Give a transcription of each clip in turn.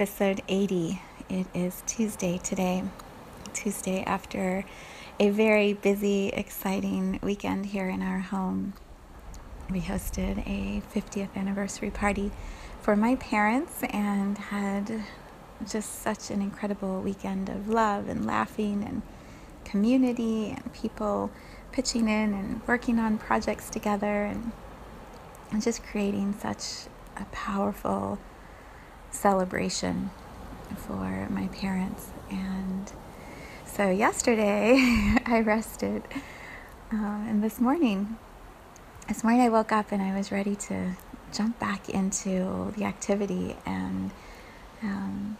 Episode 80. It is Tuesday today, Tuesday after a very busy, exciting weekend here in our home. We hosted a 50th anniversary party for my parents and had just such an incredible weekend of love and laughing and community and people pitching in and working on projects together and, and just creating such a powerful celebration for my parents. And so yesterday I rested. Uh, and this morning, this morning I woke up and I was ready to jump back into the activity and um,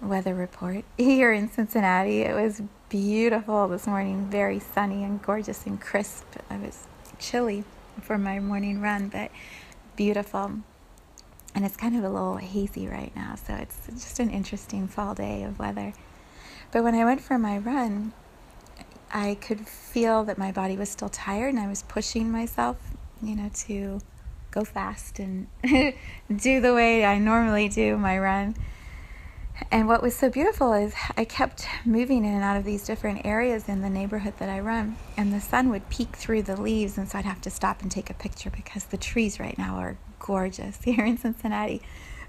weather report here in Cincinnati. It was beautiful this morning, very sunny and gorgeous and crisp. I was chilly for my morning run, but beautiful and it's kind of a little hazy right now, so it's just an interesting fall day of weather. But when I went for my run, I could feel that my body was still tired, and I was pushing myself, you know, to go fast and do the way I normally do my run. And what was so beautiful is I kept moving in and out of these different areas in the neighborhood that I run, and the sun would peek through the leaves, and so I'd have to stop and take a picture because the trees right now are gorgeous here in Cincinnati.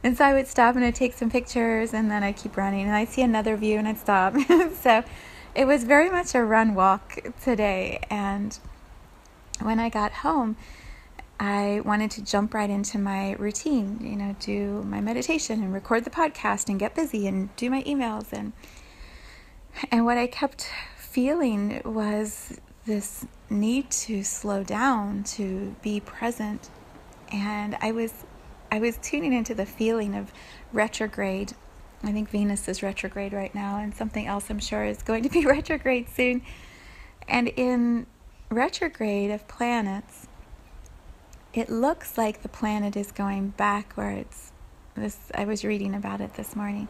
And so I would stop and I'd take some pictures and then I'd keep running and I'd see another view and I'd stop. so it was very much a run walk today. And when I got home, I wanted to jump right into my routine, you know, do my meditation and record the podcast and get busy and do my emails and and what I kept feeling was this need to slow down, to be present and I was I was tuning into the feeling of retrograde. I think Venus is retrograde right now, and something else I'm sure is going to be retrograde soon. And in retrograde of planets, it looks like the planet is going backwards. This I was reading about it this morning.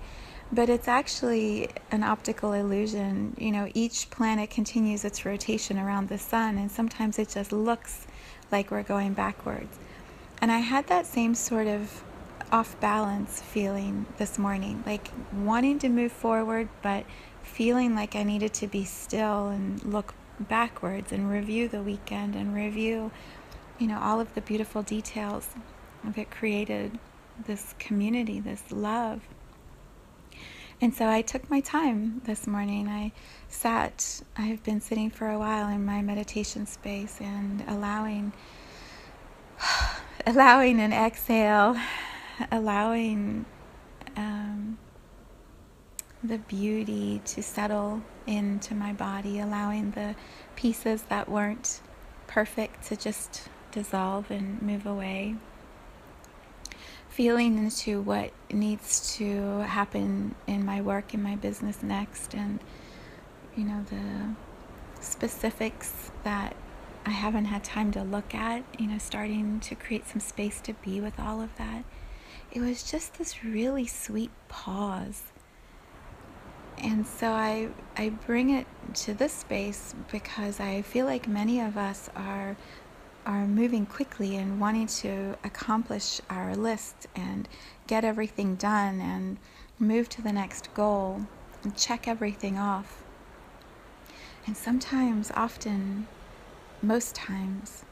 But it's actually an optical illusion. You know, each planet continues its rotation around the sun, and sometimes it just looks like we're going backwards. And I had that same sort of off balance feeling this morning, like wanting to move forward, but feeling like I needed to be still and look backwards and review the weekend and review, you know, all of the beautiful details that created this community, this love. And so I took my time this morning. I sat, I've been sitting for a while in my meditation space and allowing allowing an exhale, allowing um, the beauty to settle into my body, allowing the pieces that weren't perfect to just dissolve and move away. Feeling into what needs to happen in my work, in my business next, and you know, the specifics that I haven't had time to look at, you know, starting to create some space to be with all of that. It was just this really sweet pause. And so I I bring it to this space because I feel like many of us are are moving quickly and wanting to accomplish our list and get everything done and move to the next goal and check everything off. And sometimes often most times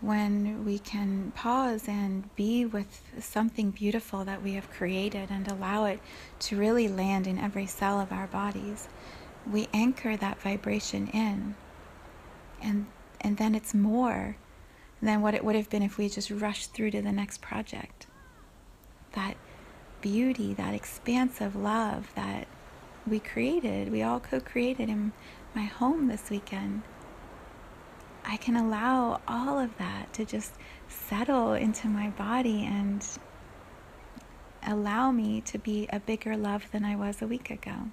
when we can pause and be with something beautiful that we have created and allow it to really land in every cell of our bodies, we anchor that vibration in. And, and then it's more than what it would have been if we just rushed through to the next project. That beauty, that expansive love that we created, we all co created in my home this weekend. I can allow all of that to just settle into my body and allow me to be a bigger love than I was a week ago.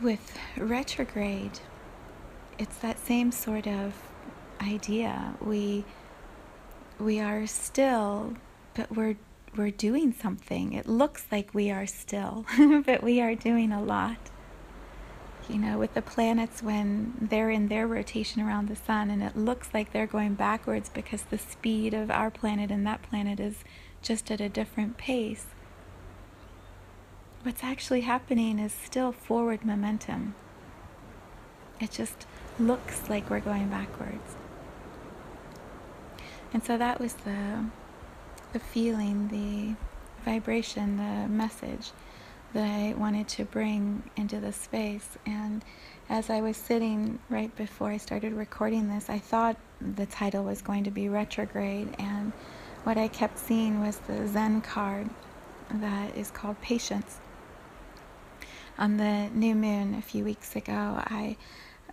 With retrograde, it's that same sort of idea. We we are still, but we're we're doing something. It looks like we are still, but we are doing a lot. You know, with the planets when they're in their rotation around the sun and it looks like they're going backwards because the speed of our planet and that planet is just at a different pace. What's actually happening is still forward momentum. It just looks like we're going backwards. And so that was the the feeling, the vibration, the message that I wanted to bring into the space. And as I was sitting right before I started recording this, I thought the title was going to be retrograde and what I kept seeing was the Zen card that is called patience. On the new moon a few weeks ago, I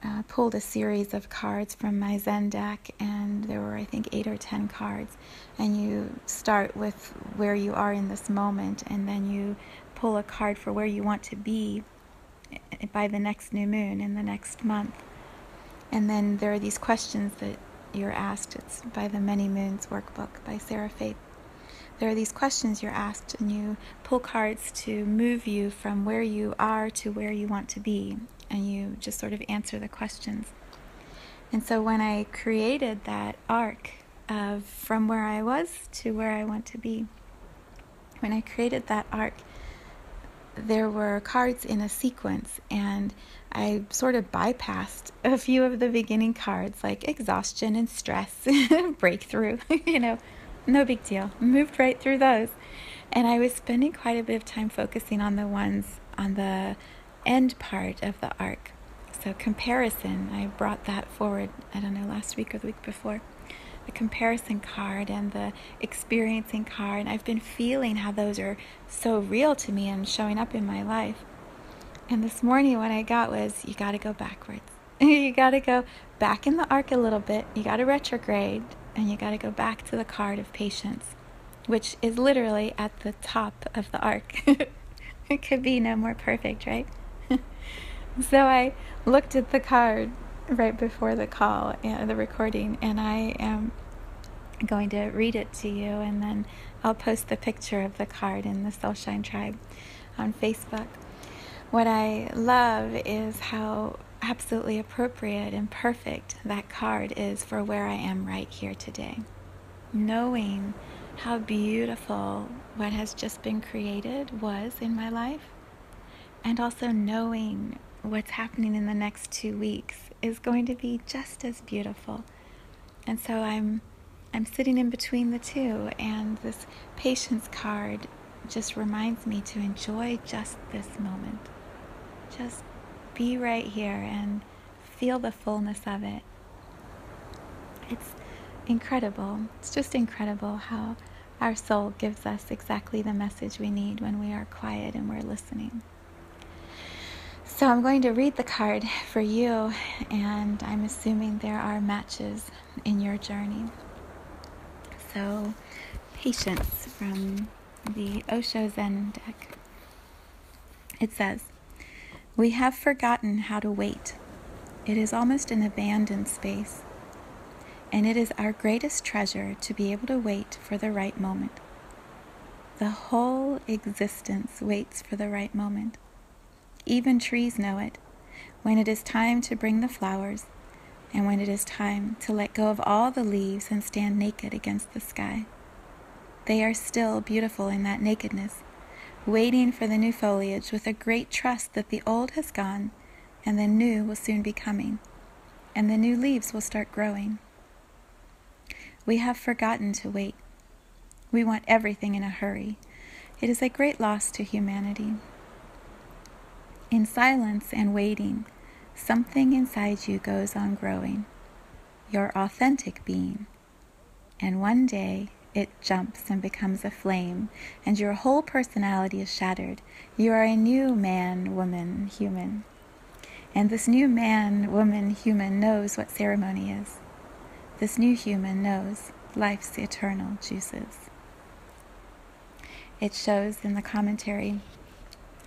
uh, pulled a series of cards from my Zen deck, and there were, I think, eight or ten cards. And you start with where you are in this moment, and then you pull a card for where you want to be by the next new moon in the next month. And then there are these questions that you're asked. It's by the Many Moons workbook by Sarah Faith. There are these questions you're asked, and you pull cards to move you from where you are to where you want to be and you just sort of answer the questions. And so when I created that arc of from where I was to where I want to be, when I created that arc, there were cards in a sequence, and I sort of bypassed a few of the beginning cards like exhaustion and stress, breakthrough, you know, no big deal. Moved right through those. And I was spending quite a bit of time focusing on the ones on the end part of the arc. So, comparison, I brought that forward, I don't know, last week or the week before. The comparison card and the experiencing card. And I've been feeling how those are so real to me and showing up in my life. And this morning, what I got was you got to go backwards. you got to go back in the arc a little bit. You got to retrograde and you got to go back to the card of patience, which is literally at the top of the arc. it could be no more perfect, right? so I looked at the card right before the call and uh, the recording, and I am going to read it to you, and then I'll post the picture of the card in the Soulshine Tribe on Facebook. What I love is how absolutely appropriate and perfect that card is for where I am right here today. Knowing how beautiful what has just been created was in my life and also knowing what's happening in the next two weeks is going to be just as beautiful. And so I'm I'm sitting in between the two and this patience card just reminds me to enjoy just this moment. Just be right here and feel the fullness of it. It's incredible. It's just incredible how our soul gives us exactly the message we need when we are quiet and we're listening. So I'm going to read the card for you, and I'm assuming there are matches in your journey. So, patience from the Osho Zen deck. It says, We have forgotten how to wait. It is almost an abandoned space, and it is our greatest treasure to be able to wait for the right moment. The whole existence waits for the right moment. Even trees know it, when it is time to bring the flowers, and when it is time to let go of all the leaves and stand naked against the sky. They are still beautiful in that nakedness, waiting for the new foliage with a great trust that the old has gone and the new will soon be coming, and the new leaves will start growing. We have forgotten to wait. We want everything in a hurry. It is a great loss to humanity. In silence and waiting, something inside you goes on growing, your authentic being. And one day it jumps and becomes a flame, and your whole personality is shattered. You are a new man, woman, human. And this new man, woman, human knows what ceremony is. This new human knows life's eternal juices. It shows in the commentary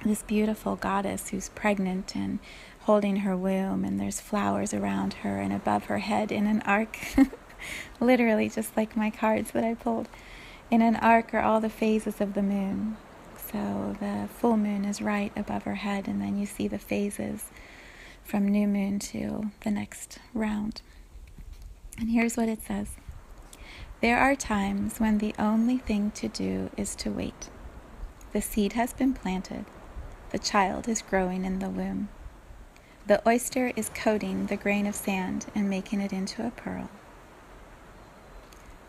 this beautiful goddess who's pregnant and holding her womb, and there's flowers around her and above her head in an arc. Literally, just like my cards that I pulled. In an arc are all the phases of the moon. So the full moon is right above her head, and then you see the phases from new moon to the next round. And here's what it says There are times when the only thing to do is to wait. The seed has been planted, the child is growing in the womb. The oyster is coating the grain of sand and making it into a pearl.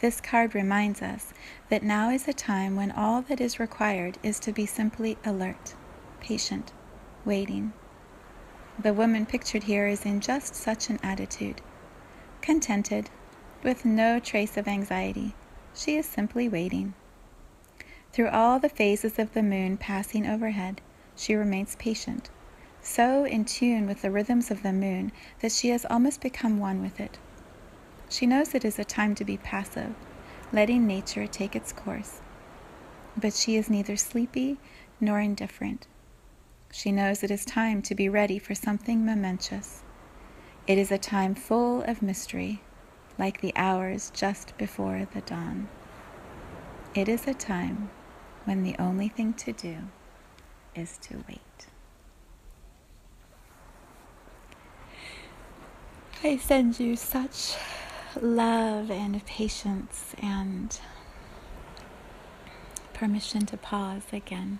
This card reminds us that now is a time when all that is required is to be simply alert, patient, waiting. The woman pictured here is in just such an attitude. Contented, with no trace of anxiety, she is simply waiting. Through all the phases of the moon passing overhead, she remains patient, so in tune with the rhythms of the moon that she has almost become one with it. She knows it is a time to be passive, letting nature take its course. But she is neither sleepy nor indifferent. She knows it is time to be ready for something momentous. It is a time full of mystery, like the hours just before the dawn. It is a time when the only thing to do is to wait. I send you such love and patience and permission to pause again.